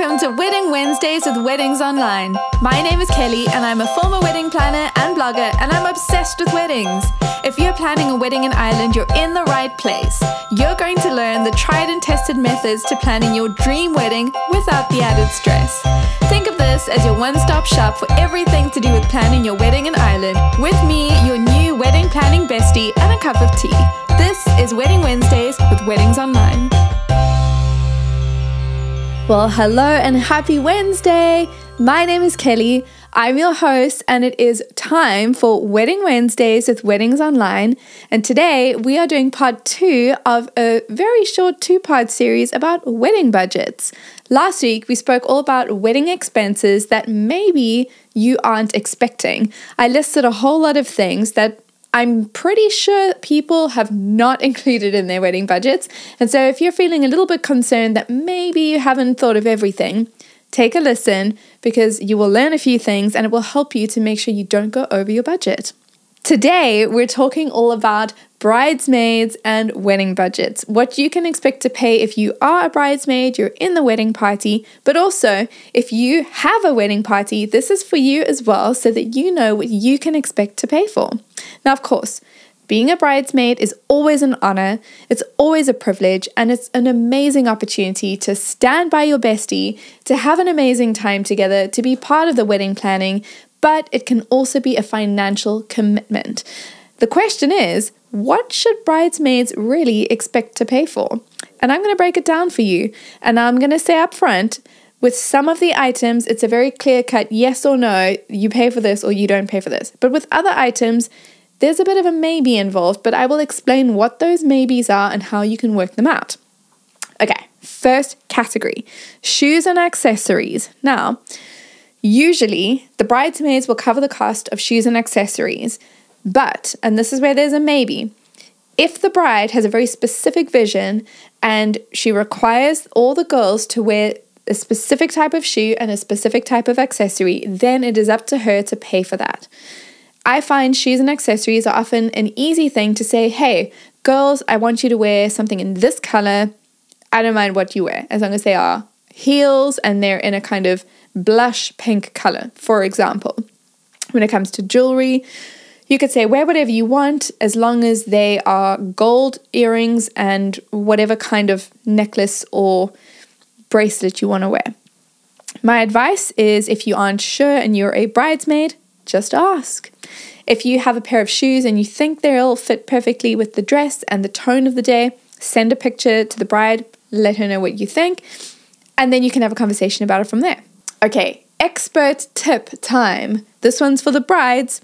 Welcome to Wedding Wednesdays with Weddings Online. My name is Kelly, and I'm a former wedding planner and blogger, and I'm obsessed with weddings. If you're planning a wedding in Ireland, you're in the right place. You're going to learn the tried and tested methods to planning your dream wedding without the added stress. Think of this as your one stop shop for everything to do with planning your wedding in Ireland. With me, your new wedding planning bestie, and a cup of tea. This is Wedding Wednesdays with Weddings Online. Well, hello and happy Wednesday. My name is Kelly. I'm your host, and it is time for Wedding Wednesdays with Weddings Online. And today we are doing part two of a very short two part series about wedding budgets. Last week we spoke all about wedding expenses that maybe you aren't expecting. I listed a whole lot of things that I'm pretty sure people have not included in their wedding budgets. And so if you're feeling a little bit concerned that maybe you haven't thought of everything, take a listen because you will learn a few things and it will help you to make sure you don't go over your budget. Today, we're talking all about bridesmaids and wedding budgets. What you can expect to pay if you are a bridesmaid, you're in the wedding party, but also if you have a wedding party, this is for you as well so that you know what you can expect to pay for. Now, of course, being a bridesmaid is always an honor, it's always a privilege, and it's an amazing opportunity to stand by your bestie, to have an amazing time together, to be part of the wedding planning, but it can also be a financial commitment. The question is, what should bridesmaids really expect to pay for? And I'm going to break it down for you. And I'm going to say up front, with some of the items, it's a very clear cut yes or no, you pay for this or you don't pay for this. But with other items, there's a bit of a maybe involved, but I will explain what those maybes are and how you can work them out. Okay, first category shoes and accessories. Now, Usually, the bridesmaids will cover the cost of shoes and accessories, but, and this is where there's a maybe, if the bride has a very specific vision and she requires all the girls to wear a specific type of shoe and a specific type of accessory, then it is up to her to pay for that. I find shoes and accessories are often an easy thing to say, hey, girls, I want you to wear something in this color. I don't mind what you wear, as long as they are heels and they're in a kind of blush pink color, for example. When it comes to jewelry, you could say wear whatever you want as long as they are gold earrings and whatever kind of necklace or bracelet you want to wear. My advice is if you aren't sure and you're a bridesmaid, just ask. If you have a pair of shoes and you think they'll fit perfectly with the dress and the tone of the day, send a picture to the bride, let her know what you think, and then you can have a conversation about it from there. Okay, expert tip time. This one's for the brides.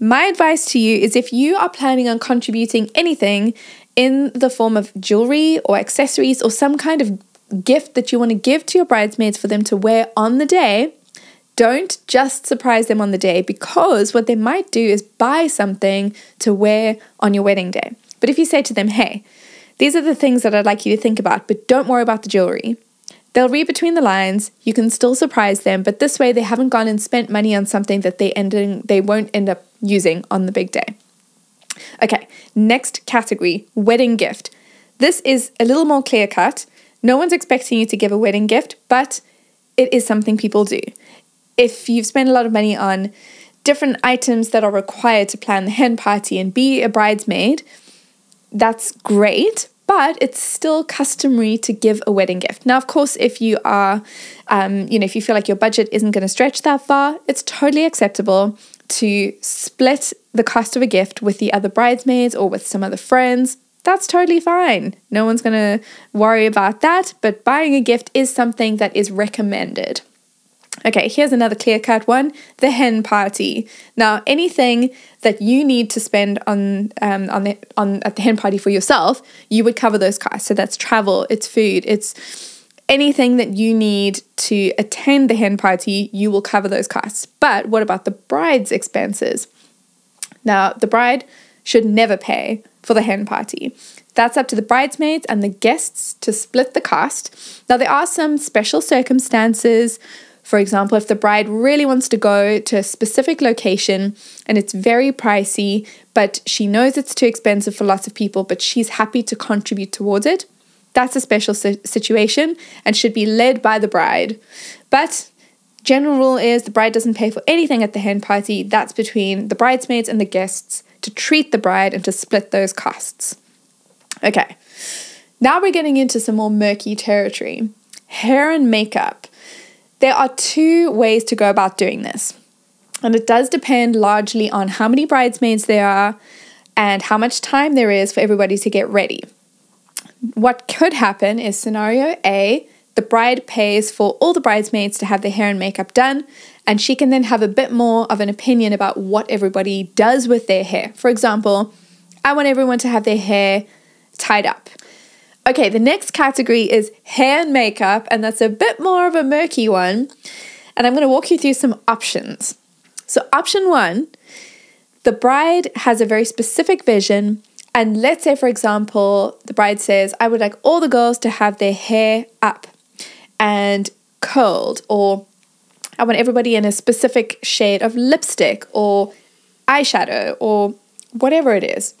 My advice to you is if you are planning on contributing anything in the form of jewelry or accessories or some kind of gift that you want to give to your bridesmaids for them to wear on the day, don't just surprise them on the day because what they might do is buy something to wear on your wedding day. But if you say to them, hey, these are the things that I'd like you to think about, but don't worry about the jewelry. They'll read between the lines, you can still surprise them, but this way they haven't gone and spent money on something that they ending they won't end up using on the big day. Okay, next category, wedding gift. This is a little more clear cut. No one's expecting you to give a wedding gift, but it is something people do. If you've spent a lot of money on different items that are required to plan the hen party and be a bridesmaid, that's great, but it's still customary to give a wedding gift. Now, of course, if you are, um, you know, if you feel like your budget isn't going to stretch that far, it's totally acceptable to split the cost of a gift with the other bridesmaids or with some other friends. That's totally fine. No one's going to worry about that, but buying a gift is something that is recommended. Okay, here's another clear cut one the hen party. Now, anything that you need to spend on um, on the on at the hen party for yourself, you would cover those costs. So that's travel, it's food, it's anything that you need to attend the hen party, you will cover those costs. But what about the bride's expenses? Now, the bride should never pay for the hen party. That's up to the bridesmaids and the guests to split the cost. Now, there are some special circumstances for example, if the bride really wants to go to a specific location and it's very pricey, but she knows it's too expensive for lots of people, but she's happy to contribute towards it, That's a special situation and should be led by the bride. But general rule is the bride doesn't pay for anything at the hen party. That's between the bridesmaids and the guests to treat the bride and to split those costs. Okay. Now we're getting into some more murky territory. Hair and makeup. There are two ways to go about doing this. And it does depend largely on how many bridesmaids there are and how much time there is for everybody to get ready. What could happen is scenario A the bride pays for all the bridesmaids to have their hair and makeup done, and she can then have a bit more of an opinion about what everybody does with their hair. For example, I want everyone to have their hair tied up. Okay, the next category is hair and makeup, and that's a bit more of a murky one. And I'm going to walk you through some options. So, option one the bride has a very specific vision. And let's say, for example, the bride says, I would like all the girls to have their hair up and curled, or I want everybody in a specific shade of lipstick or eyeshadow or whatever it is.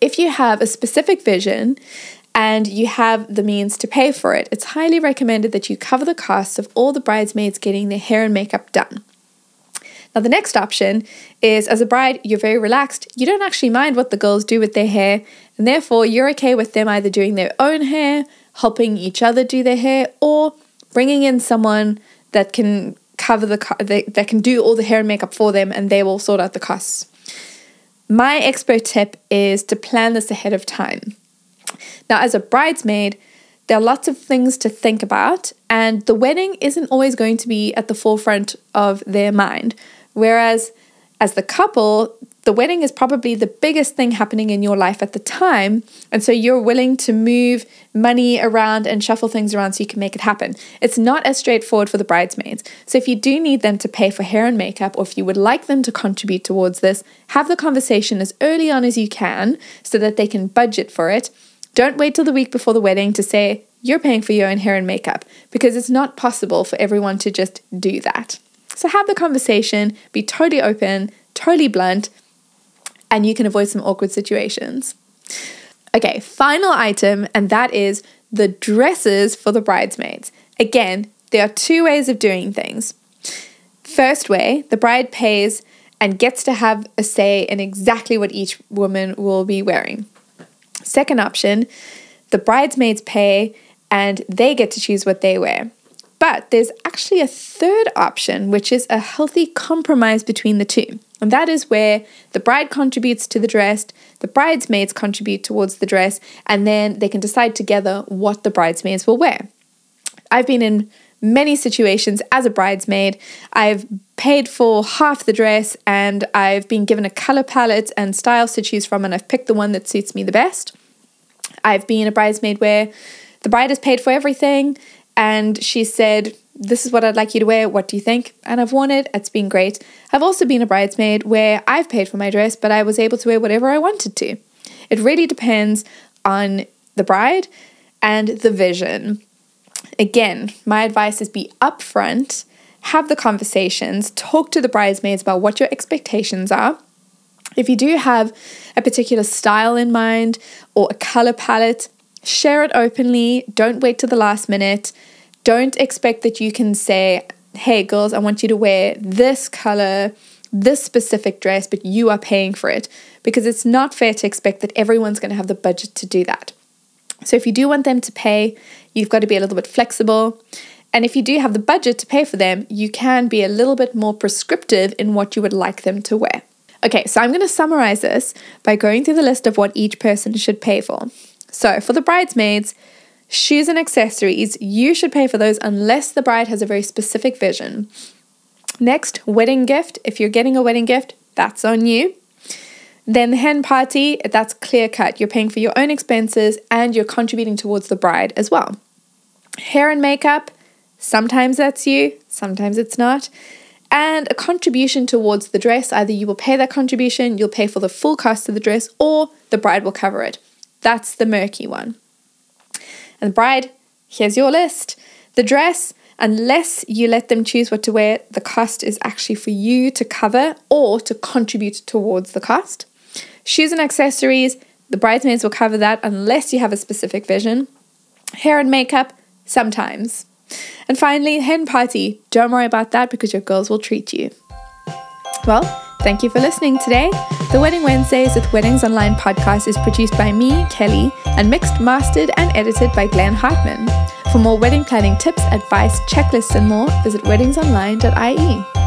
If you have a specific vision and you have the means to pay for it, it's highly recommended that you cover the costs of all the bridesmaids getting their hair and makeup done. Now, the next option is as a bride, you're very relaxed. You don't actually mind what the girls do with their hair, and therefore you're okay with them either doing their own hair, helping each other do their hair, or bringing in someone that can cover the that can do all the hair and makeup for them, and they will sort out the costs. My expert tip is to plan this ahead of time. Now, as a bridesmaid, there are lots of things to think about, and the wedding isn't always going to be at the forefront of their mind. Whereas as the couple, the wedding is probably the biggest thing happening in your life at the time. And so you're willing to move money around and shuffle things around so you can make it happen. It's not as straightforward for the bridesmaids. So if you do need them to pay for hair and makeup, or if you would like them to contribute towards this, have the conversation as early on as you can so that they can budget for it. Don't wait till the week before the wedding to say, you're paying for your own hair and makeup, because it's not possible for everyone to just do that. So have the conversation, be totally open, totally blunt, and you can avoid some awkward situations. Okay, final item, and that is the dresses for the bridesmaids. Again, there are two ways of doing things. First way, the bride pays and gets to have a say in exactly what each woman will be wearing. Second option, the bridesmaids pay and they get to choose what they wear. But there's actually a third option, which is a healthy compromise between the two. And that is where the bride contributes to the dress, the bridesmaids contribute towards the dress, and then they can decide together what the bridesmaids will wear. I've been in many situations as a bridesmaid. I've paid for half the dress and I've been given a color palette and styles to choose from, and I've picked the one that suits me the best. I've been a bridesmaid where the bride has paid for everything and she said, This is what I'd like you to wear. What do you think? And I've worn it. It's been great. I've also been a bridesmaid where I've paid for my dress, but I was able to wear whatever I wanted to. It really depends on the bride and the vision. Again, my advice is be upfront, have the conversations, talk to the bridesmaids about what your expectations are. If you do have a particular style in mind or a color palette, share it openly. Don't wait to the last minute. Don't expect that you can say, hey, girls, I want you to wear this color, this specific dress, but you are paying for it. Because it's not fair to expect that everyone's going to have the budget to do that. So if you do want them to pay, you've got to be a little bit flexible. And if you do have the budget to pay for them, you can be a little bit more prescriptive in what you would like them to wear. Okay, so I'm going to summarize this by going through the list of what each person should pay for. So for the bridesmaids, Shoes and accessories, you should pay for those unless the bride has a very specific vision. Next, wedding gift. If you're getting a wedding gift, that's on you. Then the hen party, that's clear cut. You're paying for your own expenses and you're contributing towards the bride as well. Hair and makeup, sometimes that's you, sometimes it's not. And a contribution towards the dress. Either you will pay that contribution, you'll pay for the full cost of the dress, or the bride will cover it. That's the murky one. And the bride, here's your list. The dress, unless you let them choose what to wear, the cost is actually for you to cover or to contribute towards the cost. Shoes and accessories, the bridesmaids will cover that unless you have a specific vision. Hair and makeup, sometimes. And finally, hen party. Don't worry about that because your girls will treat you. Well, thank you for listening today. The Wedding Wednesdays with Weddings Online podcast is produced by me, Kelly, and mixed, mastered, and edited by Glenn Hartman. For more wedding planning tips, advice, checklists, and more, visit weddingsonline.ie.